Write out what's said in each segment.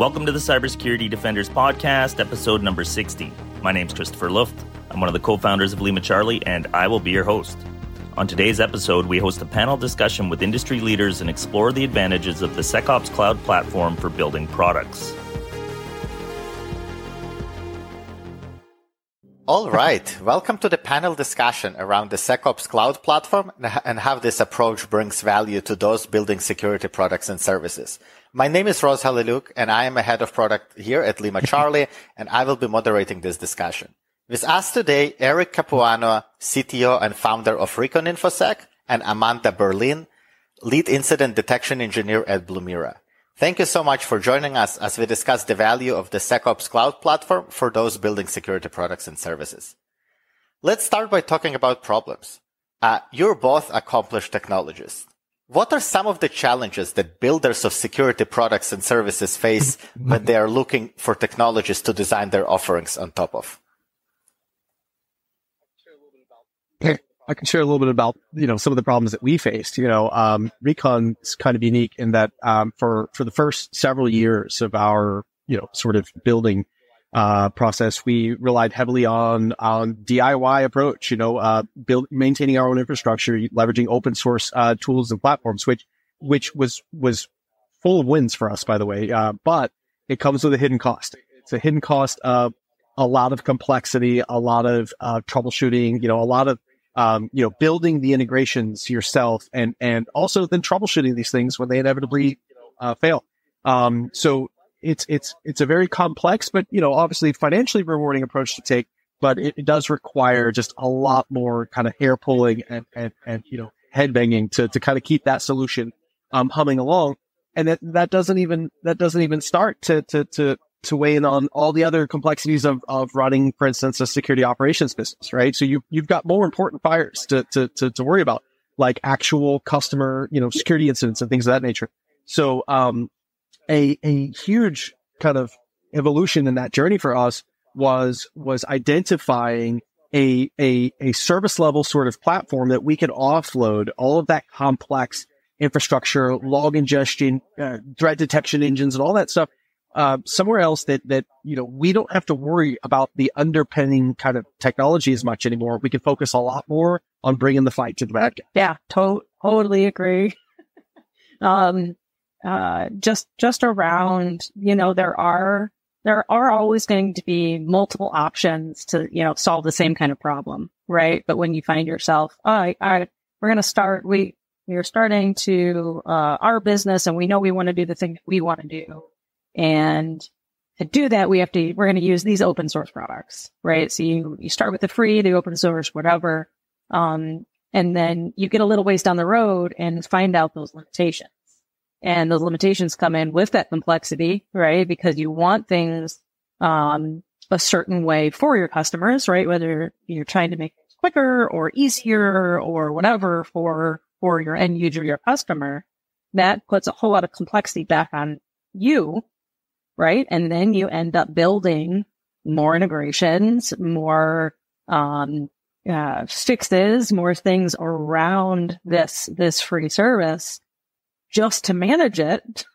Welcome to the Cybersecurity Defenders Podcast, episode number 60. My name is Christopher Luft. I'm one of the co founders of Lima Charlie, and I will be your host. On today's episode, we host a panel discussion with industry leaders and explore the advantages of the SecOps Cloud platform for building products. All right. Welcome to the panel discussion around the SecOps cloud platform and how this approach brings value to those building security products and services. My name is Ross Haleliuk and I am a head of product here at Lima Charlie and I will be moderating this discussion. With us today, Eric Capuano, CTO and founder of Recon InfoSec and Amanda Berlin, lead incident detection engineer at Blumira. Thank you so much for joining us as we discuss the value of the SecOps cloud platform for those building security products and services. Let's start by talking about problems. Uh, you're both accomplished technologists. What are some of the challenges that builders of security products and services face when they are looking for technologies to design their offerings on top of? I can share a little bit about, you know, some of the problems that we faced. You know, um, Recon is kind of unique in that, um, for, for the first several years of our, you know, sort of building, uh, process, we relied heavily on, on DIY approach, you know, uh, build, maintaining our own infrastructure, leveraging open source, uh, tools and platforms, which, which was, was full of wins for us, by the way. Uh, but it comes with a hidden cost. It's a hidden cost of a lot of complexity, a lot of, uh, troubleshooting, you know, a lot of, um, you know, building the integrations yourself and, and also then troubleshooting these things when they inevitably uh, fail. Um, so it's, it's, it's a very complex, but, you know, obviously financially rewarding approach to take, but it, it does require just a lot more kind of hair pulling and, and, and, you know, head banging to, to kind of keep that solution, um, humming along. And that, that doesn't even, that doesn't even start to, to, to, to weigh in on all the other complexities of, of running, for instance, a security operations business, right? So you, you've got more important fires to, to, to, to worry about, like actual customer, you know, security incidents and things of that nature. So, um, a, a huge kind of evolution in that journey for us was, was identifying a, a, a service level sort of platform that we could offload all of that complex infrastructure, log ingestion, uh, threat detection engines and all that stuff uh, somewhere else that, that, you know, we don't have to worry about the underpinning kind of technology as much anymore. We can focus a lot more on bringing the fight to the back. Yeah, to- totally agree. um, uh, just, just around, you know, there are, there are always going to be multiple options to, you know, solve the same kind of problem, right? But when you find yourself, I, I we're going to start, we, we're starting to, uh, our business and we know we want to do the thing that we want to do and to do that, we have to, we're going to use these open source products, right? So you, you start with the free, the open source, whatever. Um, and then you get a little ways down the road and find out those limitations. And those limitations come in with that complexity, right? Because you want things, um, a certain way for your customers, right? Whether you're trying to make it quicker or easier or whatever for, for your end user, your customer, that puts a whole lot of complexity back on you right? And then you end up building more integrations, more, um, uh, fixes, more things around this, this free service just to manage it.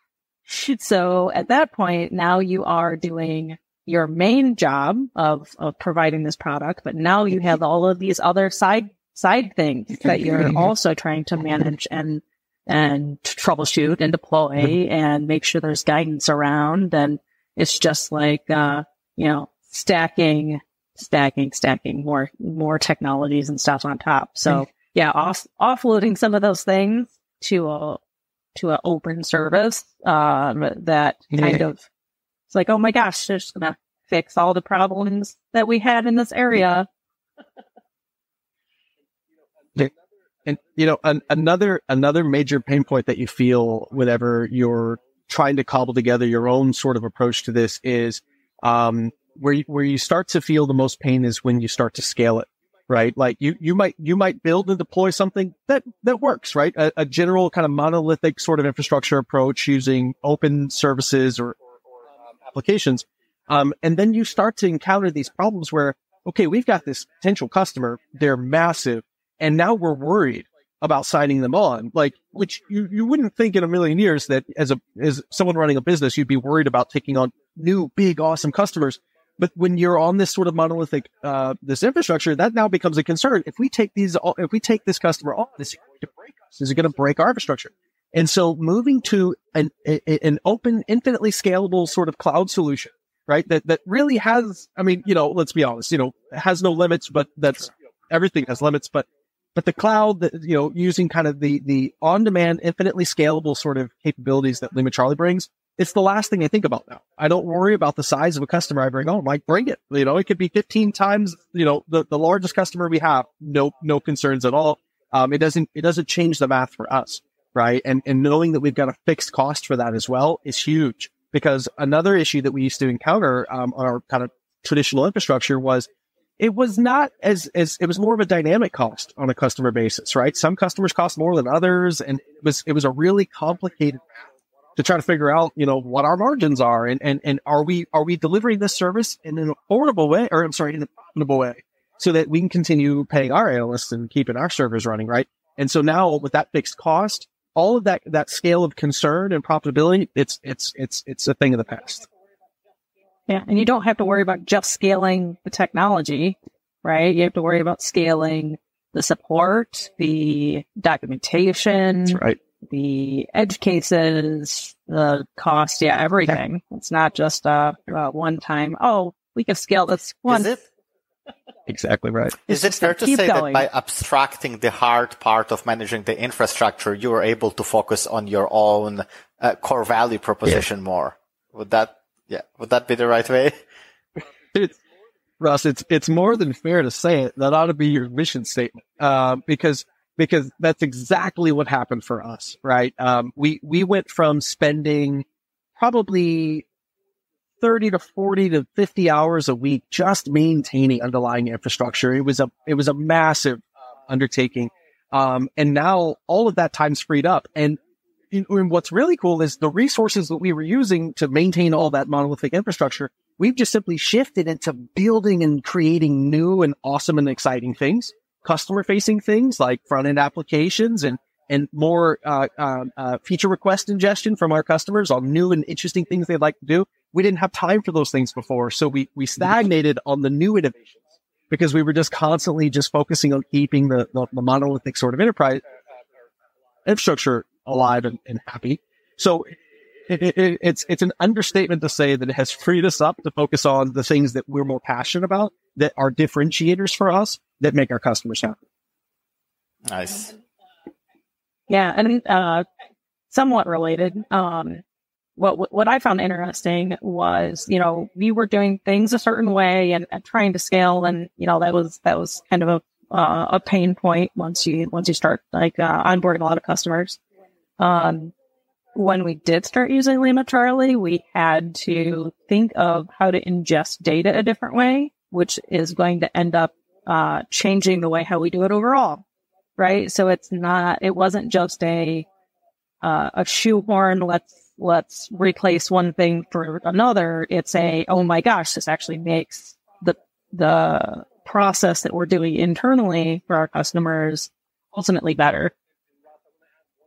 So at that point, now you are doing your main job of, of providing this product, but now you have all of these other side, side things that you're also trying to manage and and troubleshoot and deploy mm-hmm. and make sure there's guidance around. And it's just like, uh, you know, stacking, stacking, stacking more, more technologies and stuff on top. So mm-hmm. yeah, off, offloading some of those things to a, to an open service, um, that kind of, it's like, oh my gosh, they're just gonna fix all the problems that we had in this area. And you know, an, another another major pain point that you feel whenever you're trying to cobble together your own sort of approach to this is um, where you, where you start to feel the most pain is when you start to scale it, right? Like you you might you might build and deploy something that that works, right? A, a general kind of monolithic sort of infrastructure approach using open services or, or, or um, applications, um, and then you start to encounter these problems where okay, we've got this potential customer, they're massive and now we're worried about signing them on, like, which you, you wouldn't think in a million years that as a, as someone running a business, you'd be worried about taking on new, big, awesome customers. But when you're on this sort of monolithic, uh, this infrastructure, that now becomes a concern. If we take these, if we take this customer on, is it going to break us? Is it going to break our infrastructure? And so moving to an, an open, infinitely scalable sort of cloud solution, right? That, that really has, I mean, you know, let's be honest, you know, has no limits, but that's everything has limits, but but the cloud that, you know, using kind of the, the on demand, infinitely scalable sort of capabilities that Lima Charlie brings, it's the last thing I think about now. I don't worry about the size of a customer I bring on. Like, bring it. You know, it could be 15 times, you know, the, the largest customer we have. No, no concerns at all. Um, it doesn't, it doesn't change the math for us. Right. And, and knowing that we've got a fixed cost for that as well is huge because another issue that we used to encounter, um, on our kind of traditional infrastructure was it was not as, as it was more of a dynamic cost on a customer basis, right? Some customers cost more than others. And it was, it was a really complicated to try to figure out, you know, what our margins are and, and, and are we, are we delivering this service in an affordable way or I'm sorry, in a profitable way so that we can continue paying our analysts and keeping our servers running, right? And so now with that fixed cost, all of that, that scale of concern and profitability, it's, it's, it's, it's a thing of the past. Yeah. And you don't have to worry about just scaling the technology, right? You have to worry about scaling the support, the documentation, right. The edge cases, the cost. Yeah. Everything. It's not just a, a one time. Oh, we can scale this one. Is it? Exactly right. Is it fair to say going. that by abstracting the hard part of managing the infrastructure, you are able to focus on your own uh, core value proposition yeah. more? Would that yeah. Would that be the right way? It's, Ross, it's, it's more than fair to say it. That ought to be your mission statement. Uh, because, because that's exactly what happened for us, right? Um, we, we went from spending probably 30 to 40 to 50 hours a week just maintaining underlying infrastructure. It was a, it was a massive undertaking. Um, and now all of that time's freed up. And and what's really cool is the resources that we were using to maintain all that monolithic infrastructure. We've just simply shifted into building and creating new and awesome and exciting things, customer facing things like front end applications and, and more, uh, uh, uh, feature request ingestion from our customers on new and interesting things they'd like to do. We didn't have time for those things before. So we, we stagnated on the new innovations because we were just constantly just focusing on keeping the, the, the monolithic sort of enterprise infrastructure alive and, and happy. So it, it, it's it's an understatement to say that it has freed us up to focus on the things that we're more passionate about, that are differentiators for us, that make our customers happy. Nice. Yeah, and uh, somewhat related. Um, what what I found interesting was, you know, we were doing things a certain way and, and trying to scale, and you know that was that was kind of a uh, a pain point once you once you start like uh, onboarding a lot of customers. Um, when we did start using Lima Charlie, we had to think of how to ingest data a different way, which is going to end up uh, changing the way how we do it overall, right? So it's not, it wasn't just a uh, a shoehorn. Let's let's replace one thing for another. It's a oh my gosh, this actually makes the the process that we're doing internally for our customers ultimately better.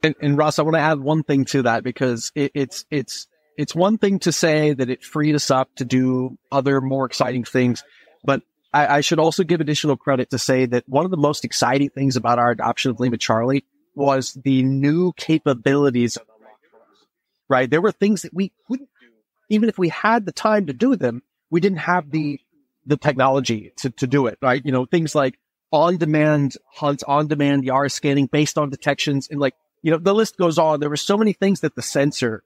And, and Ross, I want to add one thing to that because it, it's, it's, it's one thing to say that it freed us up to do other more exciting things, but I, I, should also give additional credit to say that one of the most exciting things about our adoption of Lima Charlie was the new capabilities right? There were things that we couldn't do, even if we had the time to do them. We didn't have the the technology to to do it, right? You know, things like on demand hunts, on demand Yara scanning based on detections, and like you know, the list goes on. There were so many things that the sensor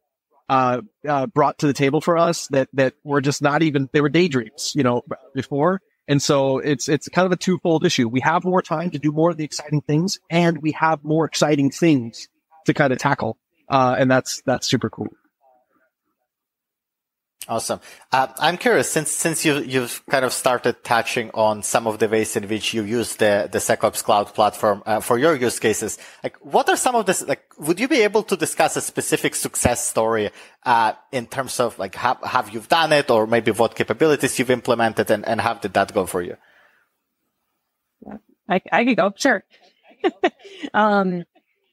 uh, uh, brought to the table for us that that were just not even they were daydreams, you know, before. And so it's it's kind of a twofold issue. We have more time to do more of the exciting things, and we have more exciting things to kind of tackle. Uh, and that's that's super cool. Awesome. Uh, I'm curious, since since you you've kind of started touching on some of the ways in which you use the the SecOps cloud platform uh, for your use cases, like what are some of this? Like, would you be able to discuss a specific success story uh, in terms of like how have you done it, or maybe what capabilities you've implemented, and and how did that go for you? I I could go sure. um,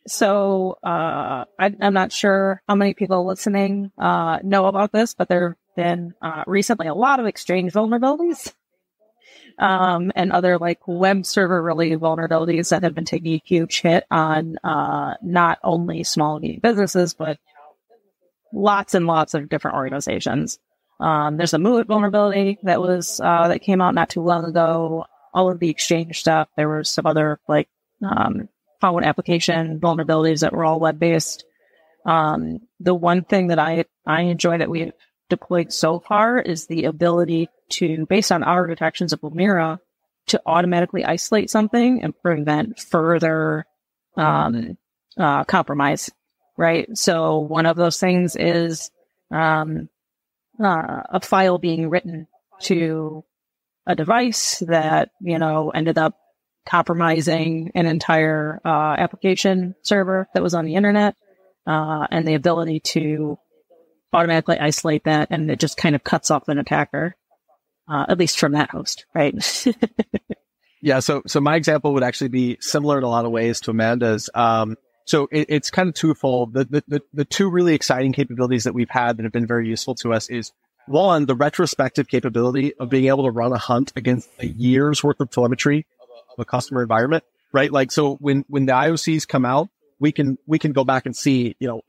so uh, I, am not sure how many people listening uh, know about this, but there have been uh, recently a lot of exchange vulnerabilities um, and other like web server related vulnerabilities that have been taking a huge hit on uh, not only small and medium businesses, but lots and lots of different organizations. Um, there's a MOVEit vulnerability that was uh, that came out not too long ago. All of the exchange stuff. There were some other like um, phone application vulnerabilities that were all web based. Um, the one thing that I I enjoy that we've deployed so far is the ability to, based on our detections of Blumira, to automatically isolate something and prevent further um, uh, compromise. Right. So one of those things is um, uh, a file being written to a device that you know ended up compromising an entire uh, application server that was on the internet, uh, and the ability to automatically isolate that, and it just kind of cuts off an attacker, uh, at least from that host, right? yeah. So, so my example would actually be similar in a lot of ways to Amanda's. Um, so it, it's kind of twofold. The, the, the, the two really exciting capabilities that we've had that have been very useful to us is one, the retrospective capability of being able to run a hunt against a year's worth of telemetry a customer environment, right? Like, so when, when the IOCs come out, we can, we can go back and see, you know,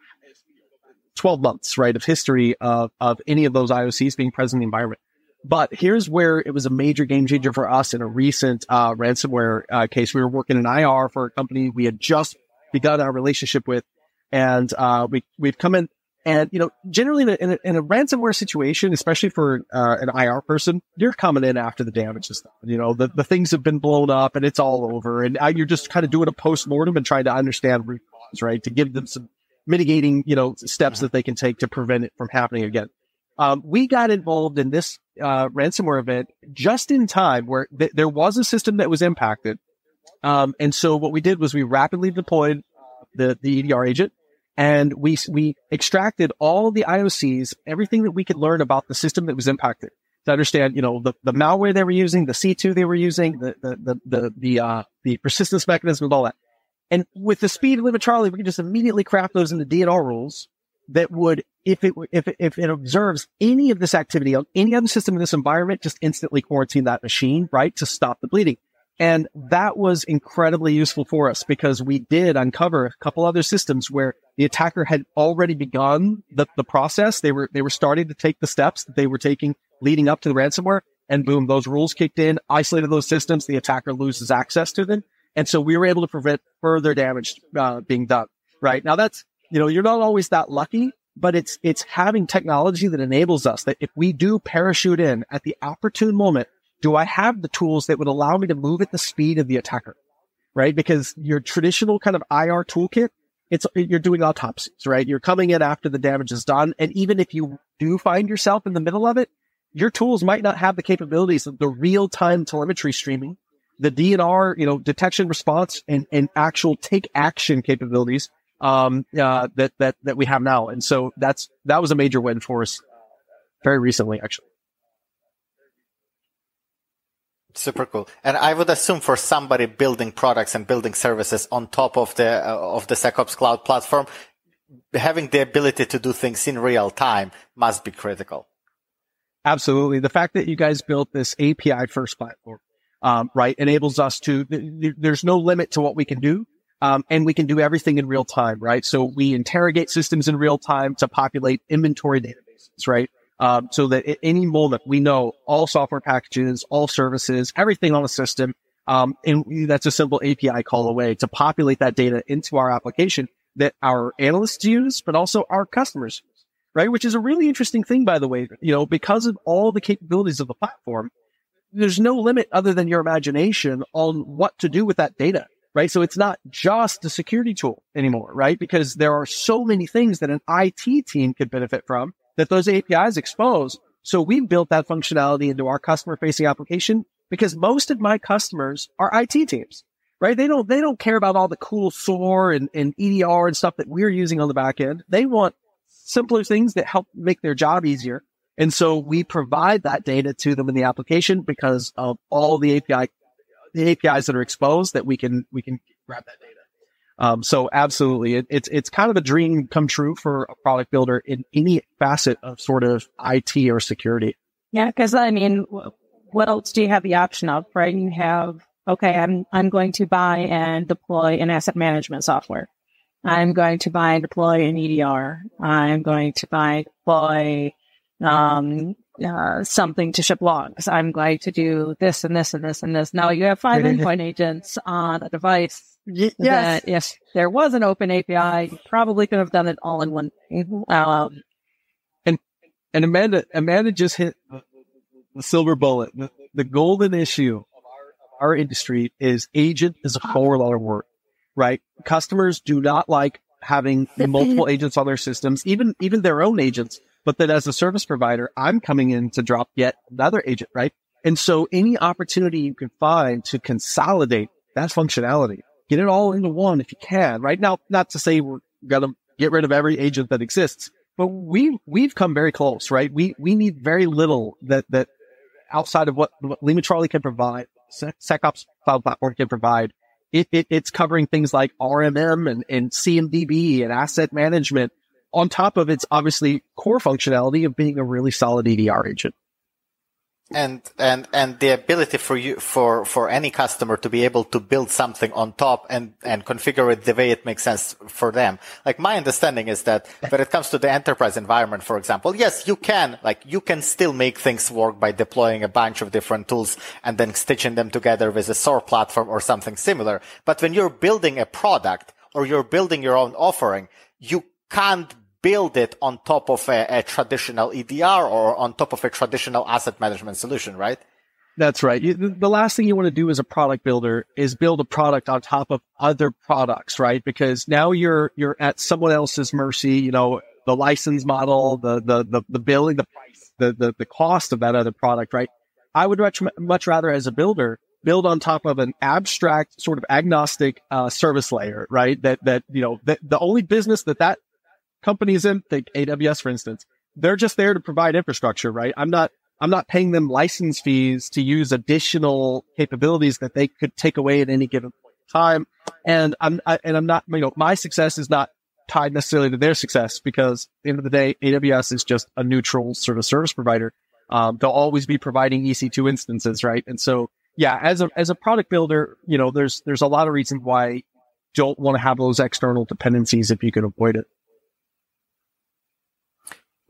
12 months, right, of history of, of any of those IOCs being present in the environment. But here's where it was a major game changer for us in a recent uh, ransomware uh, case. We were working in IR for a company we had just begun our relationship with, and uh, we we've come in and you know generally in a, in a, in a ransomware situation, especially for uh, an IR person, you're coming in after the damage is done. You know the the things have been blown up and it's all over, and uh, you're just kind of doing a post mortem and trying to understand root cause, right, to give them some mitigating, you know, steps that they can take to prevent it from happening again. Um, we got involved in this uh, ransomware event just in time where th- there was a system that was impacted. Um, and so what we did was we rapidly deployed the, the EDR agent and we, we extracted all the IOCs, everything that we could learn about the system that was impacted to understand, you know, the, the malware they were using, the C2 they were using, the, the, the, the, the, uh, the persistence mechanism and all that. And with the speed of Lima Charlie, we can just immediately craft those into D&R rules that would, if it, if it, if it observes any of this activity on any other system in this environment, just instantly quarantine that machine, right? To stop the bleeding. And that was incredibly useful for us because we did uncover a couple other systems where the attacker had already begun the, the process. They were, they were starting to take the steps that they were taking leading up to the ransomware. And boom, those rules kicked in, isolated those systems. The attacker loses access to them. And so we were able to prevent further damage uh, being done. Right now, that's you know you're not always that lucky, but it's it's having technology that enables us that if we do parachute in at the opportune moment, do I have the tools that would allow me to move at the speed of the attacker? Right, because your traditional kind of IR toolkit, it's you're doing autopsies, right? You're coming in after the damage is done, and even if you do find yourself in the middle of it, your tools might not have the capabilities of the real time telemetry streaming the D&R, you know, detection response and, and actual take action capabilities, um, uh, that, that, that we have now. And so that's, that was a major win for us very recently, actually. Super cool. And I would assume for somebody building products and building services on top of the, uh, of the SecOps cloud platform, having the ability to do things in real time must be critical. Absolutely. The fact that you guys built this API first platform um, right? Enables us to, th- there's no limit to what we can do. Um, and we can do everything in real time, right? So we interrogate systems in real time to populate inventory databases, right? Um, so that at any moment we know all software packages, all services, everything on the system. Um, and that's a simple API call away to populate that data into our application that our analysts use, but also our customers use, right? Which is a really interesting thing, by the way, you know, because of all the capabilities of the platform, there's no limit other than your imagination on what to do with that data, right? So it's not just a security tool anymore, right? Because there are so many things that an IT team could benefit from that those APIs expose. So we built that functionality into our customer facing application because most of my customers are IT teams, right? They don't, they don't care about all the cool SOAR and, and EDR and stuff that we're using on the back end. They want simpler things that help make their job easier. And so we provide that data to them in the application because of all the API, the APIs that are exposed that we can, we can grab that data. Um, so absolutely, it, it's it's kind of a dream come true for a product builder in any facet of sort of IT or security. Yeah, because I mean, what else do you have the option of, right? You have okay, I'm I'm going to buy and deploy an asset management software. I'm going to buy and deploy an EDR. I'm going to buy and deploy um, uh, something to ship logs. I'm going to do this and this and this and this. Now you have five endpoint agents on a device yes. that if there was an open API, you probably could have done it all in one. Um, and and Amanda Amanda just hit the, the silver bullet. The, the, golden issue of our, of our industry is agent is a four letter word, right? Customers do not like having multiple agents on their systems, even even their own agents. But then as a service provider, I'm coming in to drop yet another agent, right? And so any opportunity you can find to consolidate that functionality Get it all into one if you can. Right now, not to say we're going to get rid of every agent that exists, but we we've come very close, right? We we need very little that that outside of what, what Lima Charlie can provide, SecOps Cloud Platform can provide. It, it, it's covering things like RMM and, and CMDB and asset management on top of its obviously core functionality of being a really solid EDR agent and and and the ability for you for for any customer to be able to build something on top and and configure it the way it makes sense for them. Like my understanding is that when it comes to the enterprise environment for example yes you can like you can still make things work by deploying a bunch of different tools and then stitching them together with a SOAR platform or something similar. But when you're building a product or you're building your own offering you can't build it on top of a, a, traditional EDR or on top of a traditional asset management solution, right? That's right. The last thing you want to do as a product builder is build a product on top of other products, right? Because now you're you're at someone else's mercy. You know, the license model, the the the, the billing, the price, the, the the cost of that other product, right? I would much much rather, as a builder, build on top of an abstract, sort of agnostic uh, service layer, right? That that you know that the only business that that companies in, think AWS, for instance, they're just there to provide infrastructure, right? I'm not, I'm not paying them license fees to use additional capabilities that they could take away at any given point in time. And I'm, I, and I'm not, you know, my success is not tied necessarily to their success because at the end of the day, AWS is just a neutral sort of service provider. Um, they'll always be providing EC2 instances, right? And so, yeah, as a, as a product builder, you know, there's, there's a lot of reasons why you don't want to have those external dependencies if you can avoid it.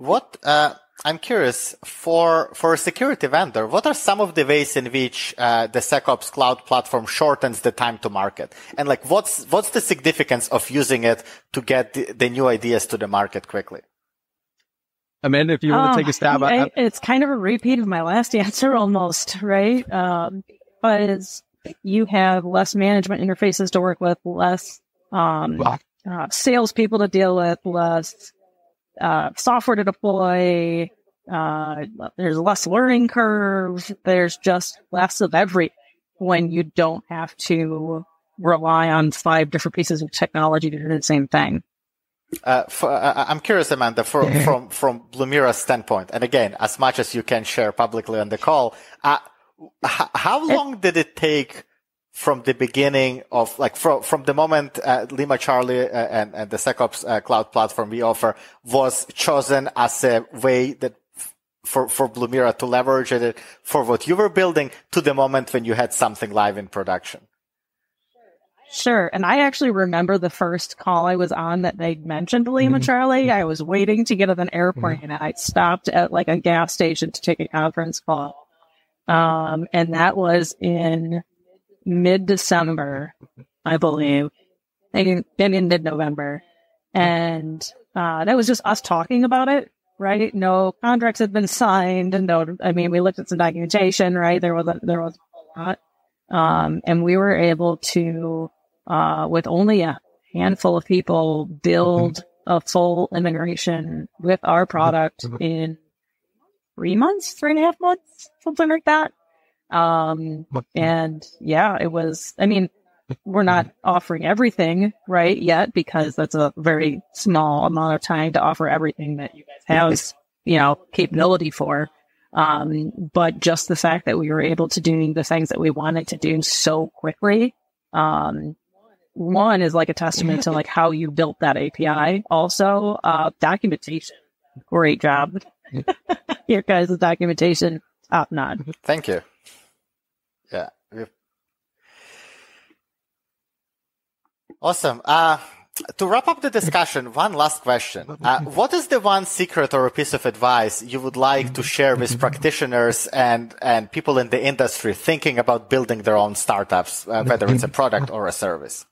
What uh, I'm curious for for a security vendor, what are some of the ways in which uh, the SecOps cloud platform shortens the time to market? And like, what's what's the significance of using it to get the, the new ideas to the market quickly? Amanda, if you want to take a stab at it, it's kind of a repeat of my last answer, almost right. Um, because you have less management interfaces to work with, less um, uh, salespeople to deal with, less uh, software to deploy. Uh, there's less learning curve. There's just less of everything when you don't have to rely on five different pieces of technology to do the same thing. Uh, for, uh, I'm curious, Amanda, for, from from Blumira's standpoint, and again, as much as you can share publicly on the call, uh, h- how long did it take from the beginning of like from from the moment uh, Lima Charlie uh, and and the SecOps uh, cloud platform we offer was chosen as a way that for for Blumira to leverage it for what you were building to the moment when you had something live in production. Sure. And I actually remember the first call I was on that they mentioned Lima mm-hmm. Charlie. I was waiting to get on an airplane mm-hmm. and I stopped at like a gas station to take a conference call. Um, and that was in mid December, I believe, maybe in mid November. And uh, that was just us talking about it, right? No contracts had been signed. And no, I mean, we looked at some documentation, right? There was a, there was a lot. Um, and we were able to, uh, with only a handful of people, build a full integration with our product in three months, three and a half months, something like that. Um, and yeah, it was, I mean, we're not offering everything right yet because that's a very small amount of time to offer everything that you guys have, you know, capability for. Um, but just the fact that we were able to do the things that we wanted to do so quickly, um, one is like a testament to like how you built that API. Also, uh, documentation. Great job. Your guys' documentation, top notch. Thank you. Yeah. Awesome. Uh, to wrap up the discussion, one last question. Uh, what is the one secret or a piece of advice you would like to share with practitioners and, and people in the industry thinking about building their own startups, uh, whether it's a product or a service?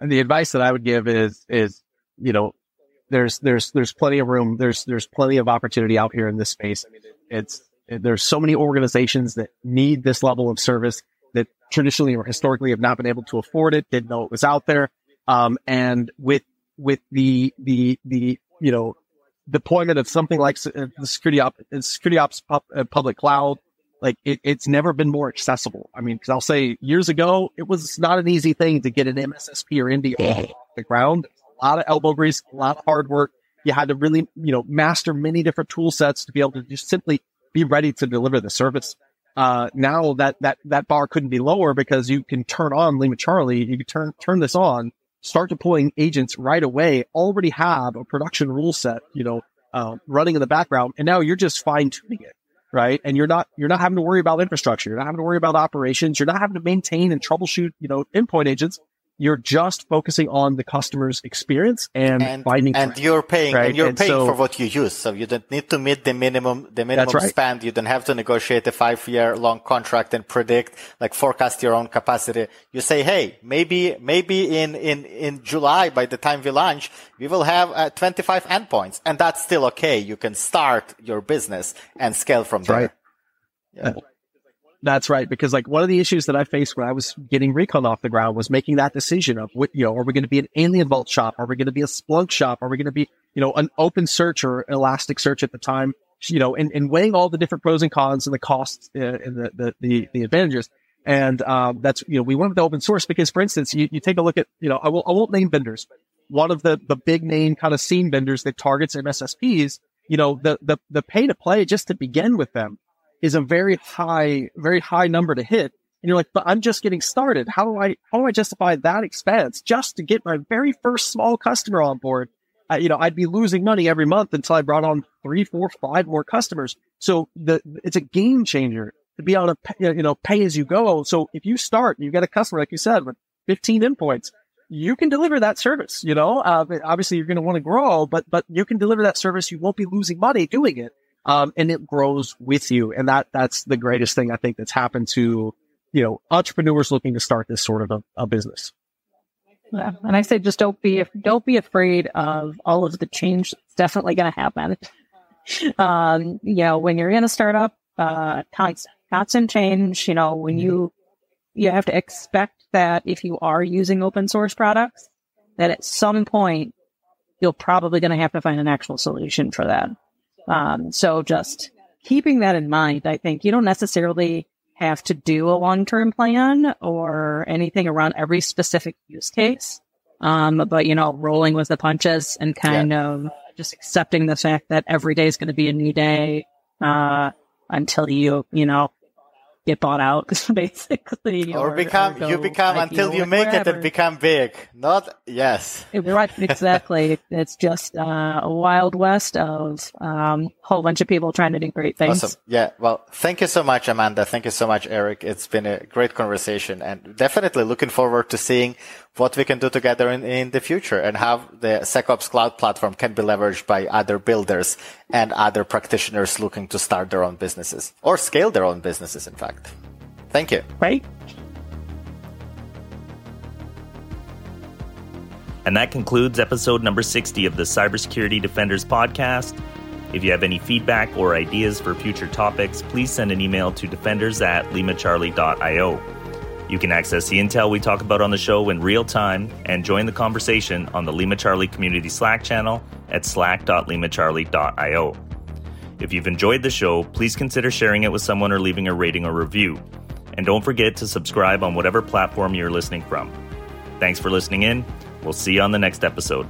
And the advice that I would give is, is, you know, there's, there's, there's plenty of room. There's, there's plenty of opportunity out here in this space. I mean, it's, there's so many organizations that need this level of service that traditionally or historically have not been able to afford it, didn't know it was out there. Um, and with, with the, the, the, you know, deployment of something like uh, the security op, uh, security ops uh, public cloud, like it, it's never been more accessible. I mean, cause I'll say years ago, it was not an easy thing to get an MSSP or ND off the ground. A lot of elbow grease, a lot of hard work. You had to really, you know, master many different tool sets to be able to just simply be ready to deliver the service. Uh, now that, that, that bar couldn't be lower because you can turn on Lima Charlie. You can turn, turn this on, start deploying agents right away, already have a production rule set, you know, uh, running in the background. And now you're just fine tuning it. Right. And you're not, you're not having to worry about infrastructure. You're not having to worry about operations. You're not having to maintain and troubleshoot, you know, endpoint agents you're just focusing on the customer's experience and, and finding and you're paying right? and you're and paying so, for what you use so you don't need to meet the minimum the minimum right. spend you don't have to negotiate a five year long contract and predict like forecast your own capacity you say hey maybe maybe in in in july by the time we launch we will have uh, 25 endpoints and that's still okay you can start your business and scale from there right. yeah. That's right. Because like one of the issues that I faced when I was getting Recon off the ground was making that decision of what, you know, are we going to be an AlienVault shop? Are we going to be a Splunk shop? Are we going to be, you know, an open search or elastic search at the time? You know, and, and weighing all the different pros and cons and the costs uh, and the, the, the, the advantages. And, um, that's, you know, we went with the open source because for instance, you, you take a look at, you know, I will, I won't name vendors, but one of the, the big name kind of SIEM vendors that targets MSSPs, you know, the, the, the pay to play just to begin with them is a very high, very high number to hit. And you're like, but I'm just getting started. How do I, how do I justify that expense just to get my very first small customer on board? You know, I'd be losing money every month until I brought on three, four, five more customers. So the, it's a game changer to be able to, pay, you know, pay as you go. So if you start, and you get a customer, like you said, with 15 endpoints, you can deliver that service, you know, uh, obviously you're going to want to grow, but, but you can deliver that service. You won't be losing money doing it um, and it grows with you. And that that's the greatest thing I think that's happened to you know entrepreneurs looking to start this sort of a, a business. Yeah, and I say just don't be don't be afraid of all of the change that's definitely going to happen. um, you know, when you're in a startup, uh, constant change. You know, when you you have to expect that if you are using open source products, that at some point you're probably going to have to find an actual solution for that. Um, so just keeping that in mind, I think you don't necessarily have to do a long-term plan or anything around every specific use case. Um, but you know, rolling with the punches and kind yeah. of just accepting the fact that every day is going to be a new day, uh, until you, you know, get bought out basically or, or become or you become until you make wherever. it and become big. Not yes. Right exactly. It's just uh, a wild west of a um, whole bunch of people trying to do great things. Awesome. Yeah well thank you so much amanda. Thank you so much eric. It's been a great conversation and definitely looking forward to seeing what we can do together in, in the future and how the SecOps cloud platform can be leveraged by other builders and other practitioners looking to start their own businesses or scale their own businesses, in fact. Thank you. Right. And that concludes episode number 60 of the Cybersecurity Defenders podcast. If you have any feedback or ideas for future topics, please send an email to defenders at limacharlie.io. You can access the intel we talk about on the show in real time and join the conversation on the Lima Charlie Community Slack channel at slack.limacharlie.io. If you've enjoyed the show, please consider sharing it with someone or leaving a rating or review. And don't forget to subscribe on whatever platform you're listening from. Thanks for listening in. We'll see you on the next episode.